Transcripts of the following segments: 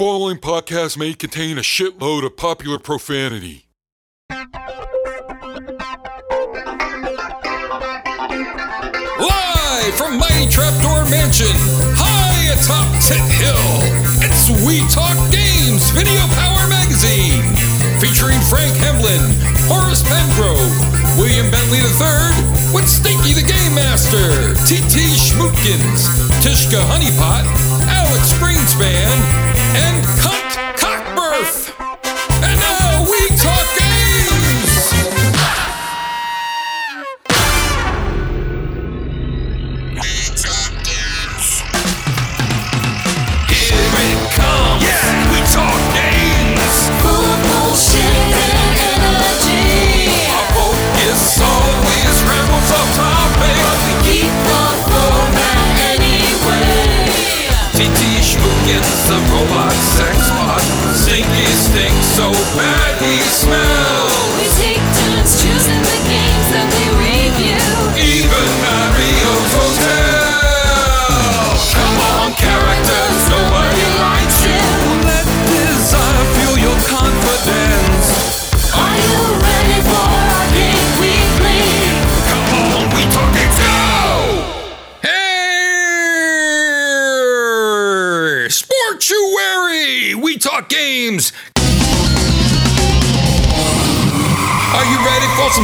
following podcast may contain a shitload of popular profanity. Live from Mighty Trapdoor Mansion, high atop Tit Hill, it's We Talk Games Video Power Magazine, featuring Frank Hemlin, Horace Pengrove, William Bentley III, with Stinky the Game Master, T.T. Schmootkins, Tishka Honeypot, Alex Greenspan, and Cunt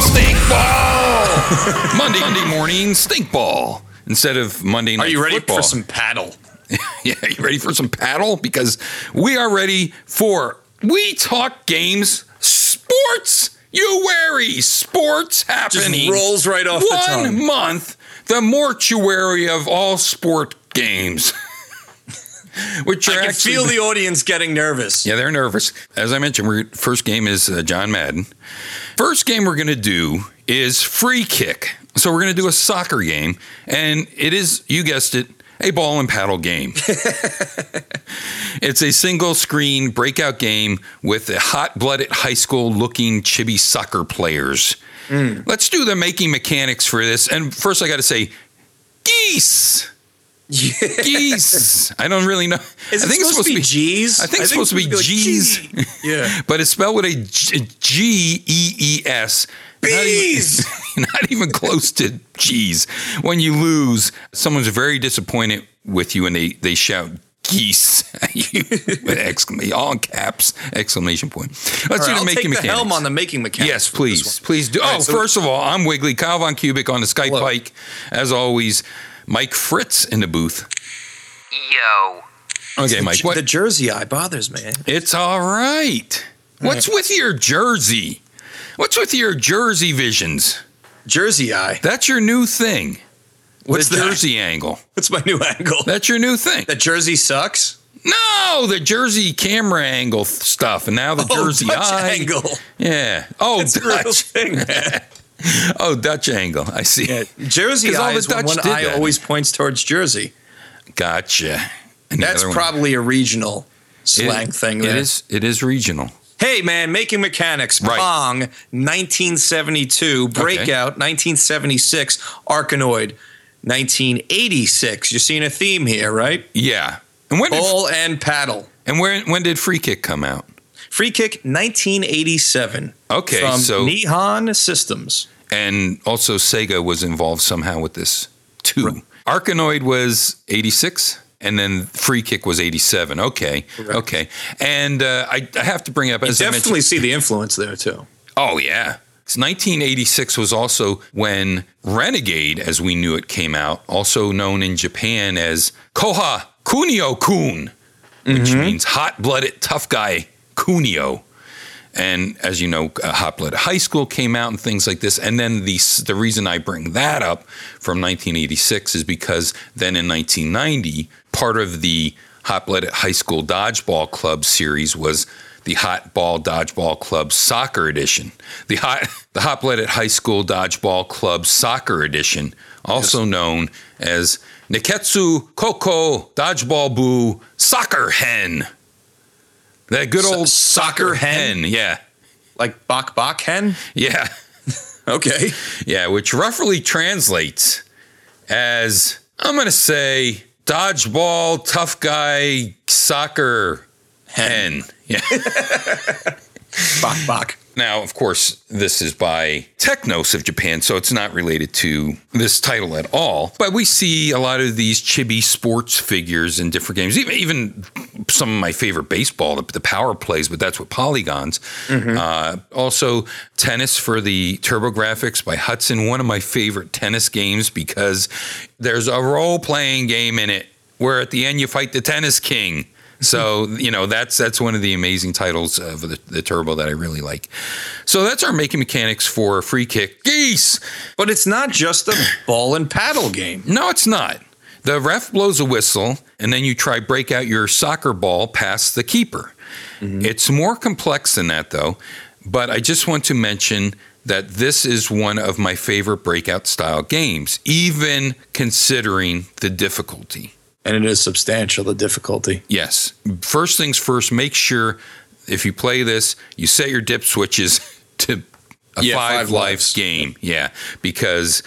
some stink ball? Monday, Monday morning stink ball instead of Monday night Are you ready football. for some paddle? Yeah, you ready for some paddle? Because we are ready for We Talk Games Sports. You wary sports happening. rolls right off the One month, the mortuary of all sport games. Which I can actually feel the audience getting nervous. yeah, they're nervous. As I mentioned, we're, first game is uh, John Madden. First game we're going to do is free kick. So we're going to do a soccer game, and it is, you guessed it, a ball and paddle game. it's a single screen breakout game with the hot blooded high school looking chibi soccer players. Hmm. Let's do the making mechanics for this. And first, I got to say, geese. Geese. I don't really know. Is I it supposed, to be G's? I think it's supposed to be G's. Yeah. but it's spelled with a G- E E S. Not even- Bees. Not even close to G's. When you lose, someone's very disappointed with you and they, they shout geese you with exclamation, all caps, exclamation point. Let's All do the I'll making take the helm on the making mechanics. Yes, please. Please do. All oh, right, so- first of all, I'm Wiggly, Kyle Von Cubic on the Skype. Pike. As always, Mike Fritz in the booth. Yo. Okay, Mike. What? The Jersey eye bothers me. It's all right. What's with your jersey? What's with your jersey visions? Jersey eye. That's your new thing. What's the that? jersey angle. That's my new angle. That's your new thing. The Jersey sucks. No, the jersey camera angle stuff, and now the Oh, jersey Dutch eye. angle. Yeah. Oh, It's a real thing, man. Oh, Dutch angle. I see. Yeah, Jersey 'Cause all the is when Dutch one eye that. always points towards Jersey. Gotcha. And That's probably a regional It- slang thing. It there. is. It is regional. Hey man, making mechanics. Right. Pong, 1972. Breakout, 1976. Arkanoid, 1986. You're seeing a theme here, right? Yeah. And when did, Ball and paddle. and when when did Free Kick come out? Free kick, 1987. Okay, From so Nihon Systems. and also Sega was involved somehow with this too. Arkanoid was 86 and then Free Kick was 87. Okay. Okay. And uh, I, I have to bring up You as definitely see the influence there too. Oh yeah. 1986 was also when Renegade, as we knew it, came out, also known in Japan as Koha Kunio Kun, which means hot blooded tough guy Kunio. And as you know, uh, Blooded High School came out and things like this. And then the the reason I bring that up from 1986 is because then in 1990, part of the Blooded High School Dodgeball Club series was the Hot Ball Dodgeball Club Soccer Edition. The Hot the Blooded High School Dodgeball Club Soccer Edition, also known as Niketsu Koko Dodgeball Boo Soccer Hen. That good old soccer hen? yeah. Like Bok Bok Hen? Yeah. Okay. Yeah, which roughly translates as I'm going to say dodgeball, tough guy, soccer Hen. Yeah. Bok bok. Now, of course, this is by Technos of Japan, so it's not related to this title at all. But we see a lot of these chibi sports figures in different games, even, even some of my favorite baseball, the, the power plays, but that's with polygons. Uh, also, tennis for the TurboGrafx by Hudson, one of my favorite tennis games because there's a role playing game in it where at the end you fight the tennis king. So you know that's that's one of the amazing titles of the, the Turbo that I really like. So that's our making mechanics for free kick geese. But it's not just a ball and paddle game. No, it's not. The ref blows a whistle, and then you try break out your soccer ball past the keeper. Mm-hmm. It's more complex than that, though. But I just want to mention that this is one of my favorite breakout style games, even considering the difficulty. And it is substantial, the difficulty. Yes. First things first, make sure if you play this, you set your dip switches to a Yeah, five, five life lives. game. Yeah, because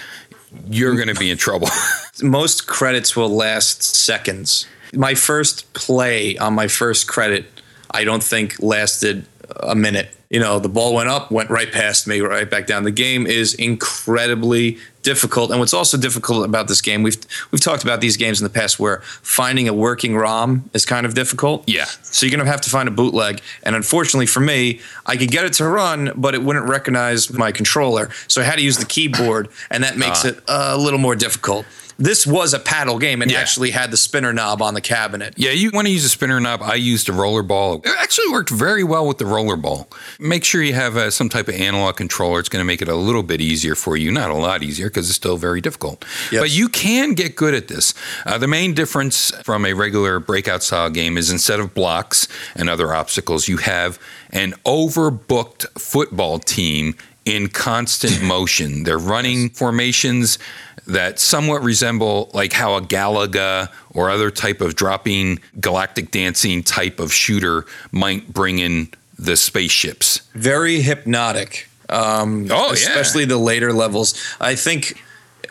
you're going to be in trouble. Most credits will last seconds. My first play on my first credit, I don't think lasted a minute. You know, the ball went up, went right past me, right back down. The game is incredibly difficult. And what's also difficult about this game, we've we've talked about these games in the past where finding a working ROM is kind of difficult. Yeah. So you're gonna have to find a bootleg. And unfortunately for me, I could get it to run, but it wouldn't recognize my controller. So I had to use the keyboard, and that makes ah. it a little more difficult. This was a paddle game and Yeah. actually had the spinner knob on the cabinet. Yeah, you want to use a spinner knob. I used a roller ball. It actually worked very well with the roller ball. Make sure you have uh, some type of analog controller. It's going to make it a little bit easier for you. Not a lot easier because it's still very difficult. Yes. But you can get good at this. Uh, the main difference from a regular breakout style game is instead of blocks and other obstacles, you have an overbooked football team in constant motion. They're running formations that somewhat resemble like how a Galaga or other type of dropping galactic dancing type of shooter might bring in the spaceships. Very hypnotic. Um, Oh, yeah. especially the later levels. I think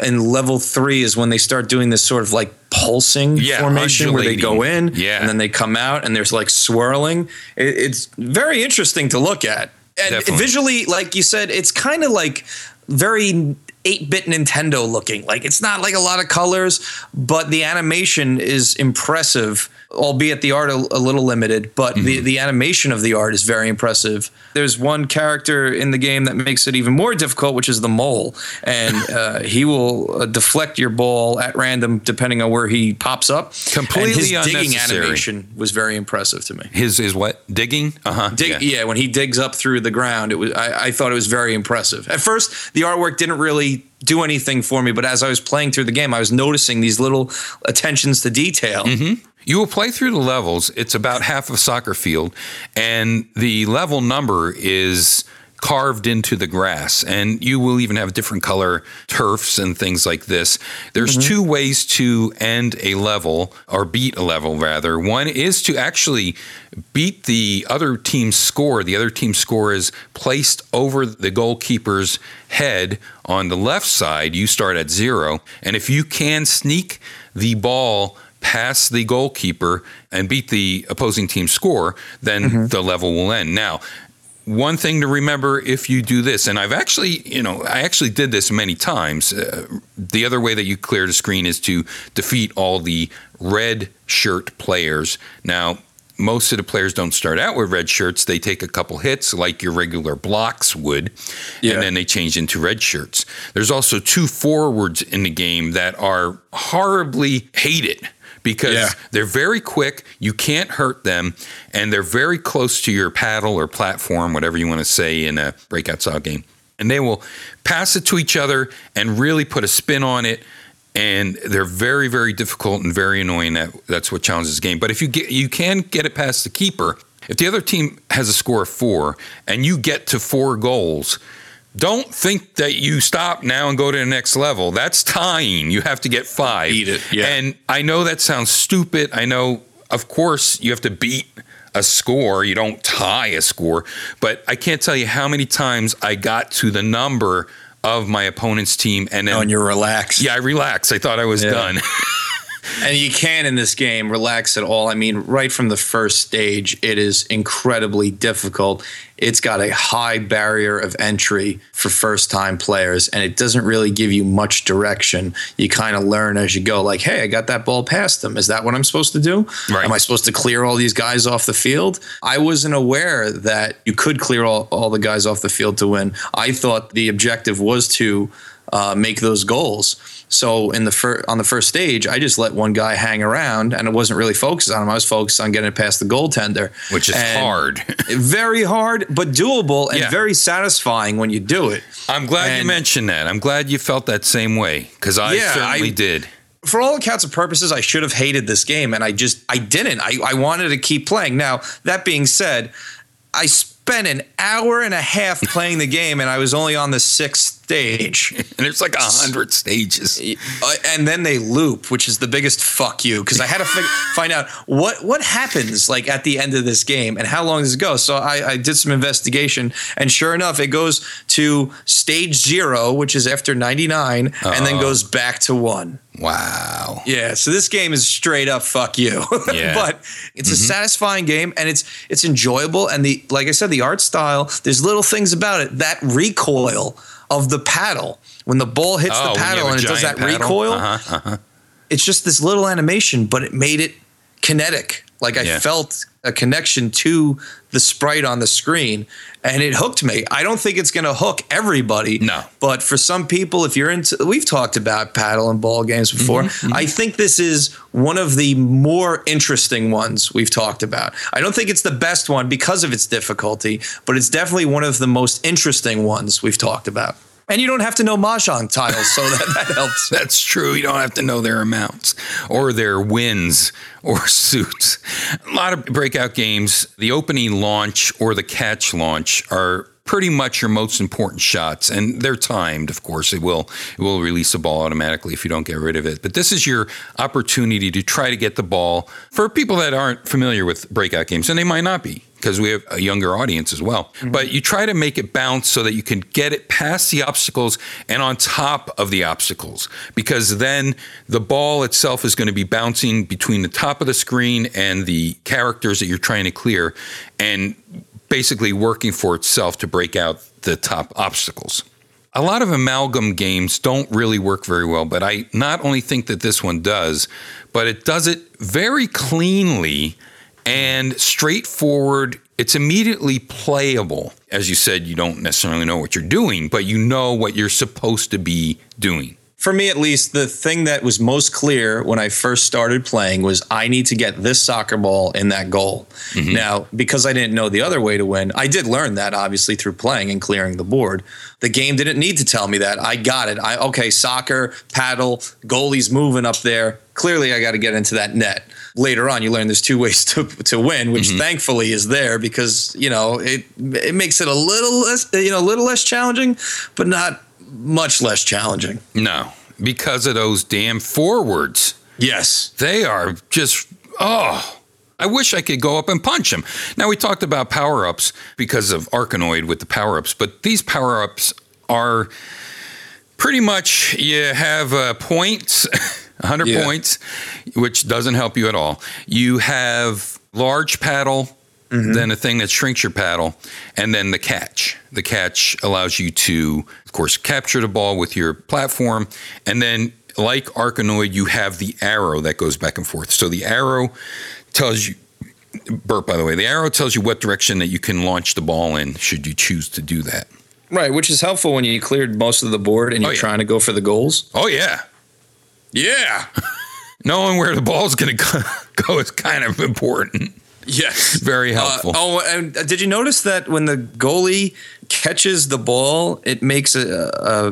in level three is when they start doing this sort of like pulsing Yeah, formation where they go in. Yeah. and then they come out and there's like swirling. It, it's very interesting to look at. And Definitely. visually, like you said, it's kind of like very 8-bit Nintendo looking. Like it's not like a lot of colors, but the animation is impressive, albeit the art a, a little limited, but Mm-hmm. the, the animation of the art is very impressive. There's one character in the game that makes it even more difficult, which is the mole. And uh, he will uh, deflect your ball at random depending on where he pops up. Completely and his digging animation was very impressive to me. His is what? Digging? Uh-huh. Dig, yeah. when he digs up through the ground, it was I, I thought it was very impressive. At first, the artwork didn't really do anything for me, but as I was playing through the game, I was noticing these little attentions to detail. Mm-hmm. You will play through the levels. It's about half a soccer field, and the level number is carved into the grass. And you will even have different color turfs and things like this. There's mm-hmm. two ways to end a level, or beat a level, rather. One is to actually beat the other team's score. The other team's score is placed over the goalkeeper's head on the left side. You start at zero. And if you can sneak the ball past the goalkeeper and beat the opposing team's score, then mm-hmm. the level will end. Now, one thing to remember if you do this, and I've actually, you know, I actually did this many times. Uh, the other way that you clear the screen is to defeat all the red shirt players. Now, most of the players don't start out with red shirts. They take a couple hits like your regular blocks would, Yeah. and then they change into red shirts. There's also two forwards in the game that are horribly hated because Yeah. they're very quick, you can't hurt them, and they're very close to your paddle or platform, whatever you want to say in a breakout style game. And they will pass it to each other and really put a spin on it. And they're very, very difficult and very annoying. That that's what challenges the game. But if you get you can get it past the keeper. If the other team has a score of four and you get to four goals, don't think that you stop now and go to the next level. That's tying. You have to get five. Beat it, yeah. And I know that sounds stupid. I know, of course, you have to beat a score. You don't tie a score. But I can't tell you how many times I got to the number of my opponent's team and then Oh, and you're relaxed. yeah, I relaxed. I thought I was Yeah. done. and you can in this game relax at all. I mean, right from the first stage, it is incredibly difficult. It's got a high barrier of entry for first time players, and it doesn't really give you much direction. You kind of learn as you go, like, hey, I got that ball past them. Is that what I'm supposed to do? Right. Am I supposed to clear all these guys off the field? I wasn't aware that you could clear all, all the guys off the field to win. I thought the objective was to uh, make those goals. So in the fir- on the first stage, I just let one guy hang around, and I wasn't really focused on him. I was focused on getting it past the goaltender, Which is And hard. very hard, but doable, and Yeah. very satisfying when you do it. I'm glad you mentioned that. I'm glad you felt that same way because I Yeah, certainly I- did. for all accounts and purposes, I should have hated this game, and I just I didn't. I, I wanted to keep playing. Now that being said, I spent an hour and a half playing the game, and I was only on the sixth stage. And it's like a hundred stages. Uh, and then they loop, which is the biggest fuck you because I had to find out what what happens like at the end of this game and how long does it go. So I, I did some investigation, and sure enough, it goes to stage zero, which is after ninety nine, and then Oh. goes back to one. Wow. Yeah, so this game is straight up fuck you. Yeah. but it's a satisfying game and it's it's enjoyable and the like I said the art style there's little things about it that recoil of the paddle when the ball hits Oh, the paddle and it does that paddle? recoil Uh-huh, uh-huh. it's just this little animation but it made it kinetic like I Yeah. felt a connection to the sprite on the screen and it hooked me. I don't think it's going to hook everybody. No. But for some people, if you're into, we've talked about paddle and ball games before. Mm-hmm, I think this is one of the more interesting ones we've talked about. I don't think it's the best one because of its difficulty, but it's definitely one of the most interesting ones we've talked about. And you don't have to know Mahjong tiles, so that, that helps. That's true. You don't have to know their amounts or their wins or suits. A lot of breakout games, the opening launch or the catch launch are pretty much your most important shots and they're timed of course it will it will release the ball automatically if you don't get rid of it but this is your opportunity to try to get the ball for people that aren't familiar with breakout games and they might not be because we have a younger audience as well. Mm-hmm. But you try to make it bounce so that you can get it past the obstacles and on top of the obstacles, because then the ball itself is going to be bouncing between the top of the screen and the characters that you're trying to clear and basically working for itself to break out the top obstacles. A lot of amalgam games don't really work very well, but I not only think that this one does, but it does it very cleanly and straightforward. It's immediately playable. As you said, you don't necessarily know what you're doing, but you know what you're supposed to be doing. for me at least, the thing that was most clear when I first started playing was I need to get this soccer ball in that goal. Mm-hmm. Now, because I didn't know the other way to win, I did learn that obviously through playing and clearing the board. The game didn't need to tell me that. I got it. I okay, soccer, paddle, goalie's moving up there. Clearly I got to get into that net. Later on, you learn there's two ways to, to win, which thankfully is there because you know it it makes it a little less you know a little less challenging, but not much less challenging. No, because of those damn forwards. Yes. They are just, oh, I wish I could go up and punch them. Now, we talked about power ups because of Arkanoid with the power ups, but these power ups are pretty much you have uh, points, 100 Yeah. points, which doesn't help you at all. You have large paddle. Mm-hmm. Then a thing that shrinks your paddle, and then the catch. The catch allows you to, of course, capture the ball with your platform, and then like Arkanoid, you have the arrow that goes back and forth. So the arrow tells you, Burt, by the way, the arrow tells you what direction that you can launch the ball in should you choose to do that. Right, which is helpful when you cleared most of the board and oh, you're Oh, yeah. trying to go for the goals. Oh, yeah. Yeah. Knowing where the ball's going to go is kind of important. Yes. Very Uh, helpful. oh, and did you notice that when the goalie catches the ball, it makes a,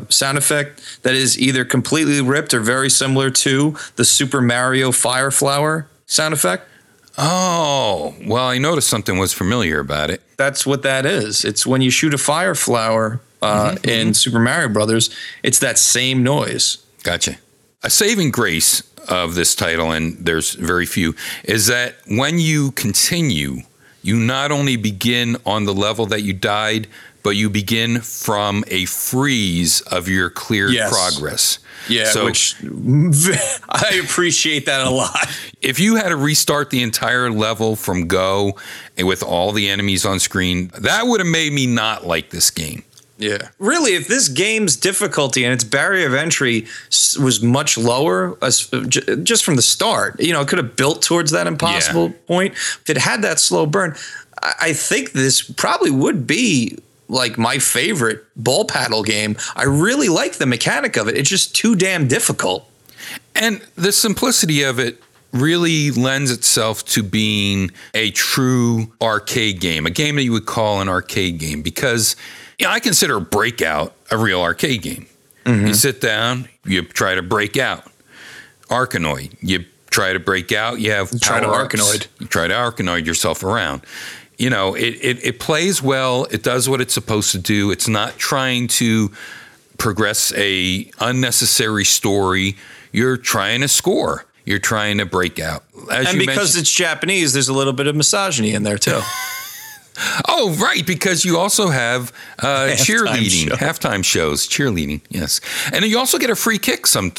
a sound effect that is either completely ripped or very similar to the Super Mario Fire Flower sound effect? Oh, well, I noticed something was familiar about it. That's what that is. It's when you shoot a fire flower uh, in Super Mario Brothers. It's that same noise. Gotcha. A saving grace of this title, and there's very few, is that when you continue, you not only begin on the level that you died, but you begin from a freeze of your cleared Yes. progress. Yeah, So- which I appreciate that a lot. If you had to restart the entire level from go with all the enemies on screen, that would have made me not like this game. Yeah. Really, if this game's difficulty and its barrier of entry was much lower as, uh, just from the start, you know, it could have built towards that impossible point. If it had that slow burn, I, I think this probably would be like my favorite ball paddle game. I really like the mechanic of it. It's just too damn difficult. And the simplicity of it really lends itself to being a true arcade game, a game that you would call an arcade game, because you know, I consider Breakout a real arcade game. You mm-hmm. sit down, you try to break out. Arkanoid, you try to break out, you have try to. Arkanoid. You try to Arkanoid yourself around. You know, it, it, it plays well, it does what it's supposed to do. It's not trying to progress a unnecessary story. You're trying to score. You're trying to break out. As and you because it's Japanese, there's a little bit of misogyny in there too. oh right, because you also have uh, Halftime cheerleading, show. halftime shows, cheerleading. Yes, and you also get a free kick. Some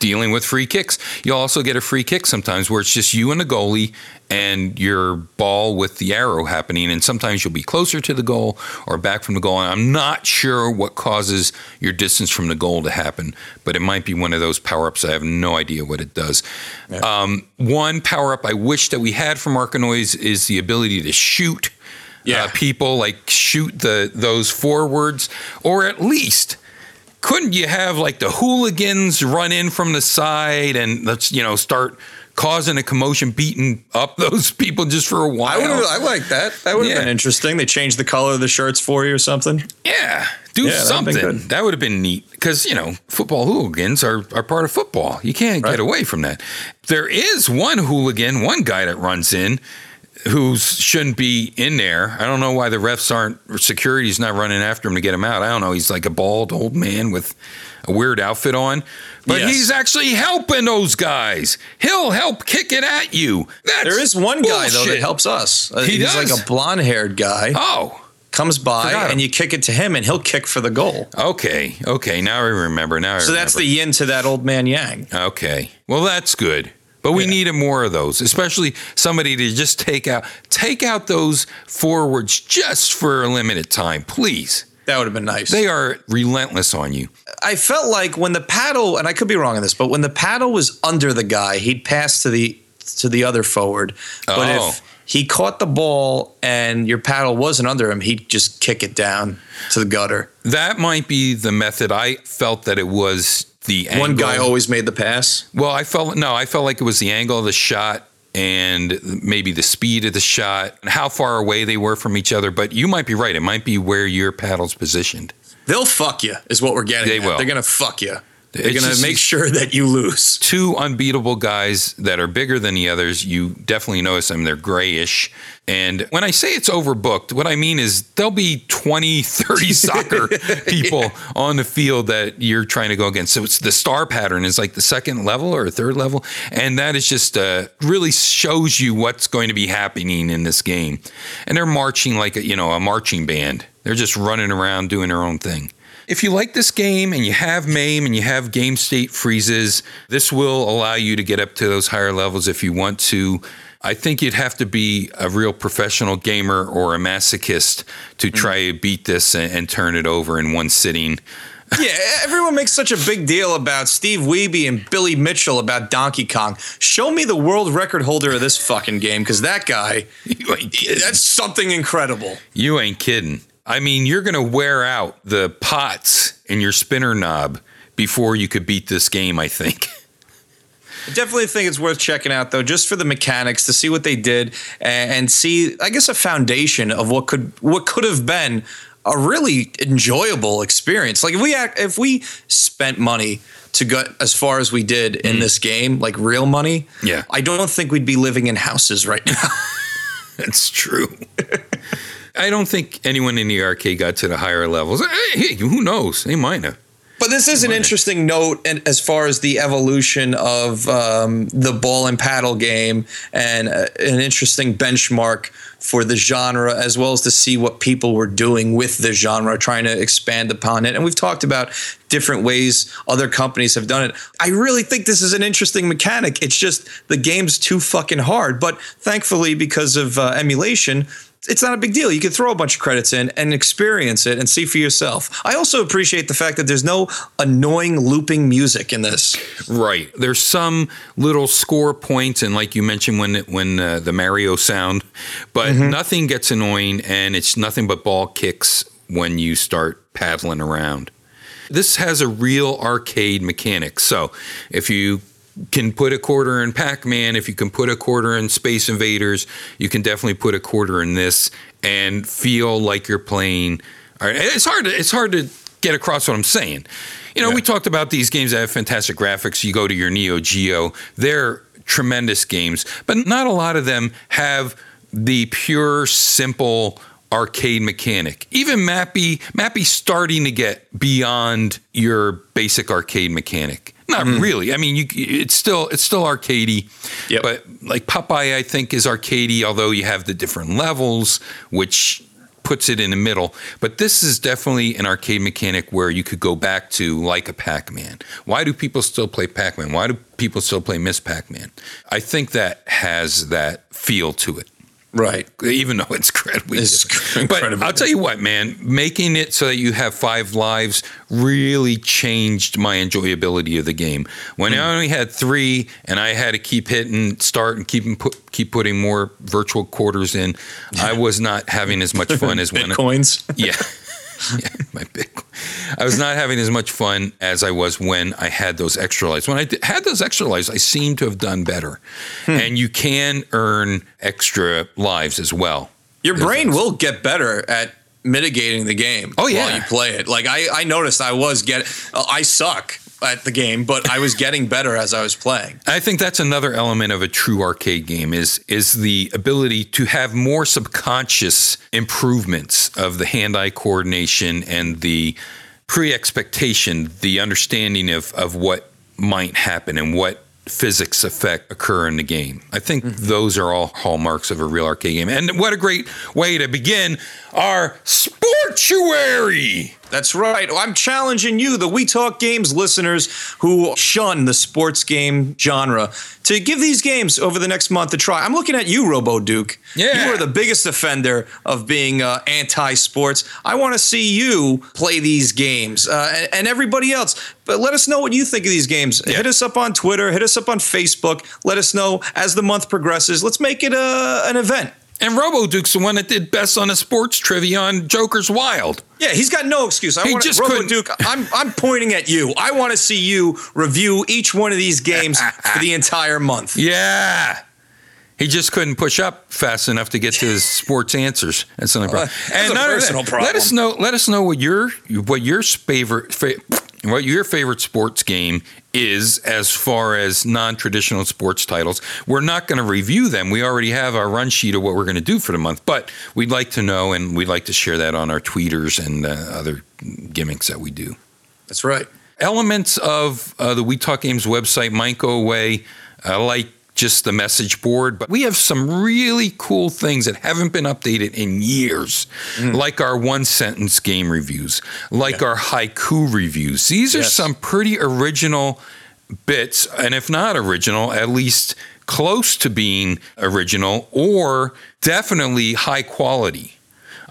dealing with free kicks, you also get a free kick sometimes where it's just you and the goalie and your ball with the arrow happening. And sometimes you'll be closer to the goal or back from the goal. And I'm not sure what causes your distance from the goal to happen, but it might be one of those power ups. I have no idea what it does. Um, one power up I wish that we had from Arkanoids is the ability to shoot Yeah. uh, people, like shoot the those forwards, or at least couldn't you have like the hooligans run in from the side and let's you know start causing a commotion, beating up those people just for a while? would I like that. That would have Yeah. been interesting. They changed the color of the shirts for you or something. yeah, do Yeah, something. That would have been neat because you know football hooligans are are part of football. You can't Right. get away from that. There is one hooligan, one guy that runs in. Who shouldn't be in there? I don't know why the refs aren't. Security's not running after him to get him out. I don't know. He's like a bald old man with a weird outfit on, but Yes. he's actually helping those guys. He'll help kick it at you. That's There is one guy though that helps us. Uh, He He's does? like a blonde haired guy. Oh, Comes by and you kick it to him and he'll kick for the goal. okay, okay. Now I remember. Now I So that's the yin to that old man yang. Okay. Well, that's good. But we Yeah. needed more of those, especially somebody to just take out take out those forwards just for a limited time, please. That would have been nice. They are relentless on you. I felt like when the paddle, and I could be wrong on this, but when the paddle was under the guy, he'd pass to the to the other forward. But Oh. if he caught the ball and your paddle wasn't under him, he'd just kick it down to the gutter. That might be the method. I felt that it was the One angle. guy always made the pass. Well, I felt no, I felt like it was the angle of the shot and maybe the speed of the shot and how far away they were from each other. But you might be right. It might be where your paddle's positioned. They'll fuck you, is what we're getting. They at. will. They're gonna fuck you. They're gonna just- make sure that you lose. two unbeatable guys that are bigger than the others. You definitely notice them. They're grayish. And when I say it's overbooked, what I mean is there'll be 20, 30 soccer people on the field that you're trying to go against. So it's the star pattern is like the second level or third level. And that is just uh, really shows you what's going to be happening in this game. And they're marching like a, you know, a marching band. They're just running around doing their own thing. If you like this game and you have MAME and you have game state freezes, this will allow you to get up to those higher levels if you want to. I think you'd have to be a real professional gamer or a masochist to mm. try to beat this and, and turn it over in one sitting. yeah, everyone makes such a big deal about Steve Wiebe and Billy Mitchell about Donkey Kong. Show me the world record holder of this fucking game, because that guy, that's something incredible. You ain't kidding. I mean, you're going to wear out the pots in your spinner knob before you could beat this game, I think. I definitely think it's worth checking out though, just for the mechanics to see what they did and, see, I guess, a foundation of what could what could have been a really enjoyable experience. Like if we act, if we spent money to go as far as we did in mm. this game, like real money, Yeah. I don't think we'd be living in houses right now. That's true. I don't think anyone in the arcade got to the higher levels. Hey, hey, who knows? They might have. But this is an interesting note, and as far as the evolution of um, the ball and paddle game, and uh, an interesting benchmark for the genre as well as to see what people were doing with the genre, trying to expand upon it. And we've talked about different ways other companies have done it. I really think this is an interesting mechanic. It's just the game's too fucking hard. But thankfully, because of uh, emulation, it's not a big deal. You can throw a bunch of credits in and experience it and see for yourself. I also appreciate the fact that there's no annoying looping music in this. Right. There's some little score points, and like you mentioned, when when uh, the Mario sound, but nothing gets annoying, and it's nothing but ball kicks when you start paddling around. This has a real arcade mechanic. So if you can put a quarter in Pac-Man, if you can put a quarter in Space Invaders, you can definitely put a quarter in this and feel like you're playing. Right, it's hard. To, it's hard to get across what I'm saying. You know, we talked about these games that have fantastic graphics. You go to your Neo Geo, they're tremendous games, but not a lot of them have the pure, simple arcade mechanic. Even Mappy, Mappy's starting to get beyond your basic arcade mechanic. Not mm-hmm. really. I mean, you, it's still it's still arcadey, Yep. but like Popeye, I think is arcadey. Although you have the different levels, which puts it in the middle. But this is definitely an arcade mechanic where you could go back to like a Pac-Man. Why do people still play Pac-Man? Why do people still play Miss Pac-Man? I think that has that feel to it Right. even though it's incredibly It's difficult. incredibly But I'll tell you what, man, making it so that you have five lives really changed my enjoyability of the game. When Hmm. I only had three, and I had to keep hitting start and keep put, keep putting more virtual quarters in, I was not having as much fun as when. Bitcoins. Yeah. yeah, my big. I was not having as much fun as I was when I had those extra lives. When I d- had those extra lives, I seem to have done better. Hmm. And you can earn extra lives as well. Your brain will get better at mitigating the game Oh, yeah. while you play it. Like I, I noticed I was get uh, I suck at the game, but I was getting better as I was playing. I think that's another element of a true arcade game is is the ability to have more subconscious improvements of the hand-eye coordination and the pre-expectation, the understanding of of what might happen and what physics effect occur in the game. I think mm-hmm. those are all hallmarks of a real arcade game. And what a great way to begin our sportuary. That's right. I'm challenging you, the We Talk Games listeners who shun the sports game genre, to give these games over the next month a try. I'm looking at you, Robo Duke. Yeah. You are the biggest offender of being uh, anti sports. I want to see you play these games uh, and, and everybody else. But let us know what you think of these games. Hit us up on Twitter, hit us up on Facebook. Let us know as the month progresses. Let's make it a, an event. And Robo Duke's the one that did best on a sports trivia on Joker's Wild. Yeah, he's got no excuse. I He want just Robo couldn't- Duke. I'm I'm pointing at you. I want to see you review each one of these games for the entire month. Yeah. He just couldn't push up fast enough to get to his sports answers. That's the only problem. Uh, that's a not only personal that, Let us problem. know. Let us know what your what your favorite fa- what your favorite sports game is as far as non-traditional sports titles. We're not going to review them. We already have our run sheet of what we're going to do for the month, but we'd like to know and we'd like to share that on our tweeters and uh, other gimmicks that we do That's right. elements of uh, the We Talk Games website might go away, uh, like just the message board, but we have some really cool things that haven't been updated in years, Mm. like our one sentence game reviews, like our haiku reviews. These are Yes. some pretty original bits, and if not original, at least close to being original or definitely high quality.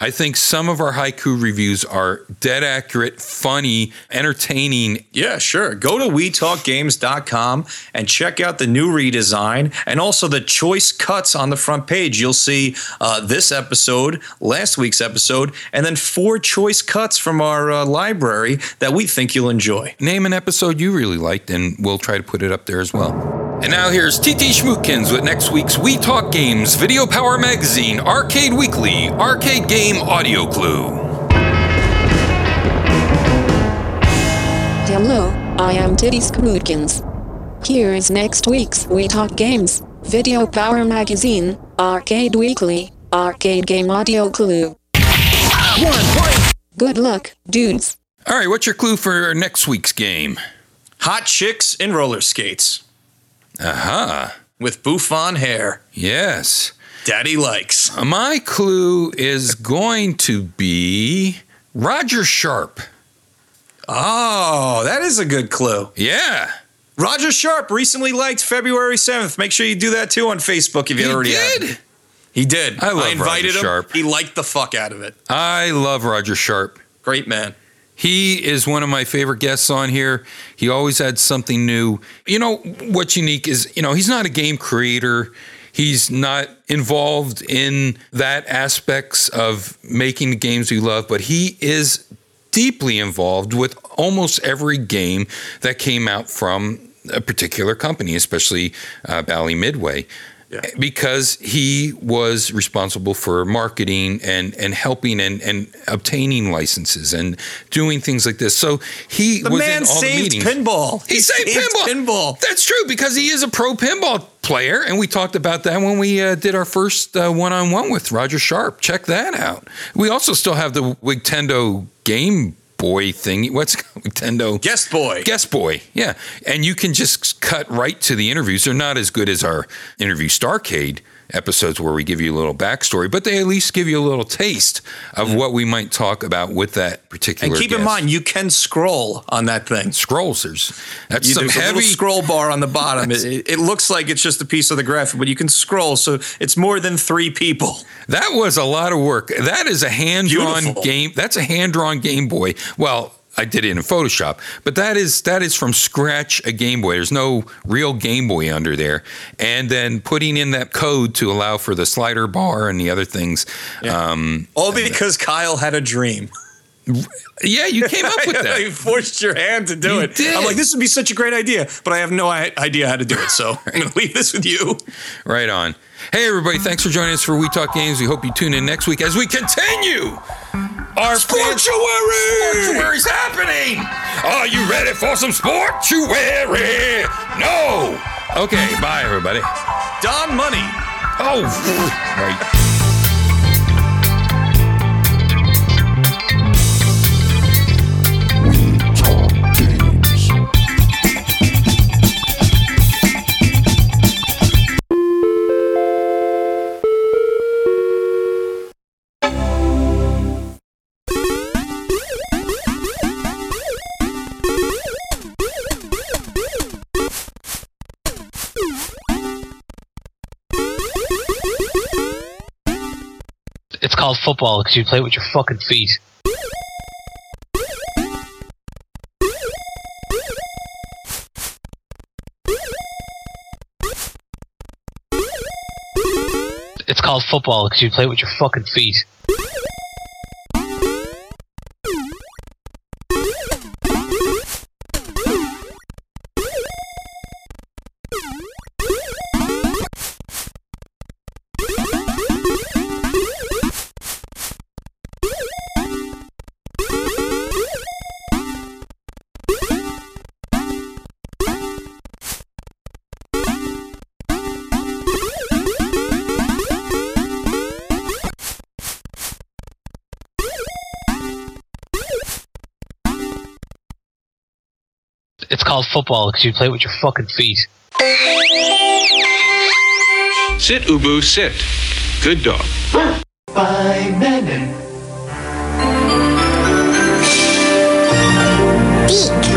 I think some of our haiku reviews are dead accurate, funny, entertaining. Yeah, sure. Go to WeTalkGames.com and check out the new redesign and also the choice cuts on the front page. You'll see uh, this episode, last week's episode, and then four choice cuts from our uh, library that we think you'll enjoy. Name an episode you really liked, and we'll try to put it up there as well. And now here's TT Schmootkins with next week's We Talk Games Video Power Magazine Arcade Weekly Arcade Game Audio Clue. Hello, I am Titty Smootkins. Here is next week's We Talk Games, Video Power Magazine, Arcade Weekly, Arcade Game Audio Clue. Good luck, dudes. All right, what's your clue for next week's game? Hot chicks in roller skates Aha, with bouffant hair. yes. Daddy likes. My clue is going to be Roger Sharpe. Oh, that is a good clue. Yeah. Roger Sharpe recently liked February 7th. Make sure you do that too on Facebook if you He already did. haven't. He did. I love invited Roger him. Sharpe. He liked the fuck out of it. I love Roger Sharpe. Great man. He is one of my favorite guests on here. He always had something new. You know, what's unique is, you know, he's not a game creator. He's not involved in that aspects of making the games we love, but he is deeply involved with almost every game that came out from a particular company, especially uh, Bally Midway. Because he was responsible for marketing and, and helping and, and obtaining licenses and doing things like this. So he The was man in all the saved meetings. pinball. He, saved, pinball. pinball. That's true because he is a pro pinball player, and we talked about that when we uh, did our first uh, one-on-one with Roger Sharpe. Check that out. We also still have the Nintendo Game Boy thing. What's Nintendo? Guest boy. Guest Boy, yeah. And you can just cut right to the interviews. They're not as good as our interview Starcade episodes where we give you a little backstory, but they at least give you a little taste of mm-hmm. what we might talk about with that particular. and keep in mind, you can scroll on that thing. scrolls. There's that's You, some there's a heavy. scroll bar on the bottom. It, it, it looks like it's just a piece of the graphic, but you can scroll, so it's more than three people. That was a lot of work. That is a hand drawn game. That's a hand drawn Game Boy. Well, I did it in Photoshop, but that is that is from scratch a Game Boy. There's no real Game Boy under there, and then putting in that code to allow for the slider bar and the other things. Yeah, um, All because Kyle had a dream. yeah you came up with that. you forced your hand to do You it. did. I'm like, this would be such a great idea, but I have no idea how to do it. So I'm going to leave this with you. Right on. Hey, everybody! Thanks for joining us for We Talk Games. We hope you tune in next week as we continue our Sportuary! Sportuary's happening. Are you ready for some sportuary? No. Okay. Bye, everybody. Don Money. Oh, right. Called football because you play it with your fucking feet. It's called football because you play it with your fucking feet. Called football because you play it with your fucking feet. Sit, Ubu, sit. Good dog. bye Beak.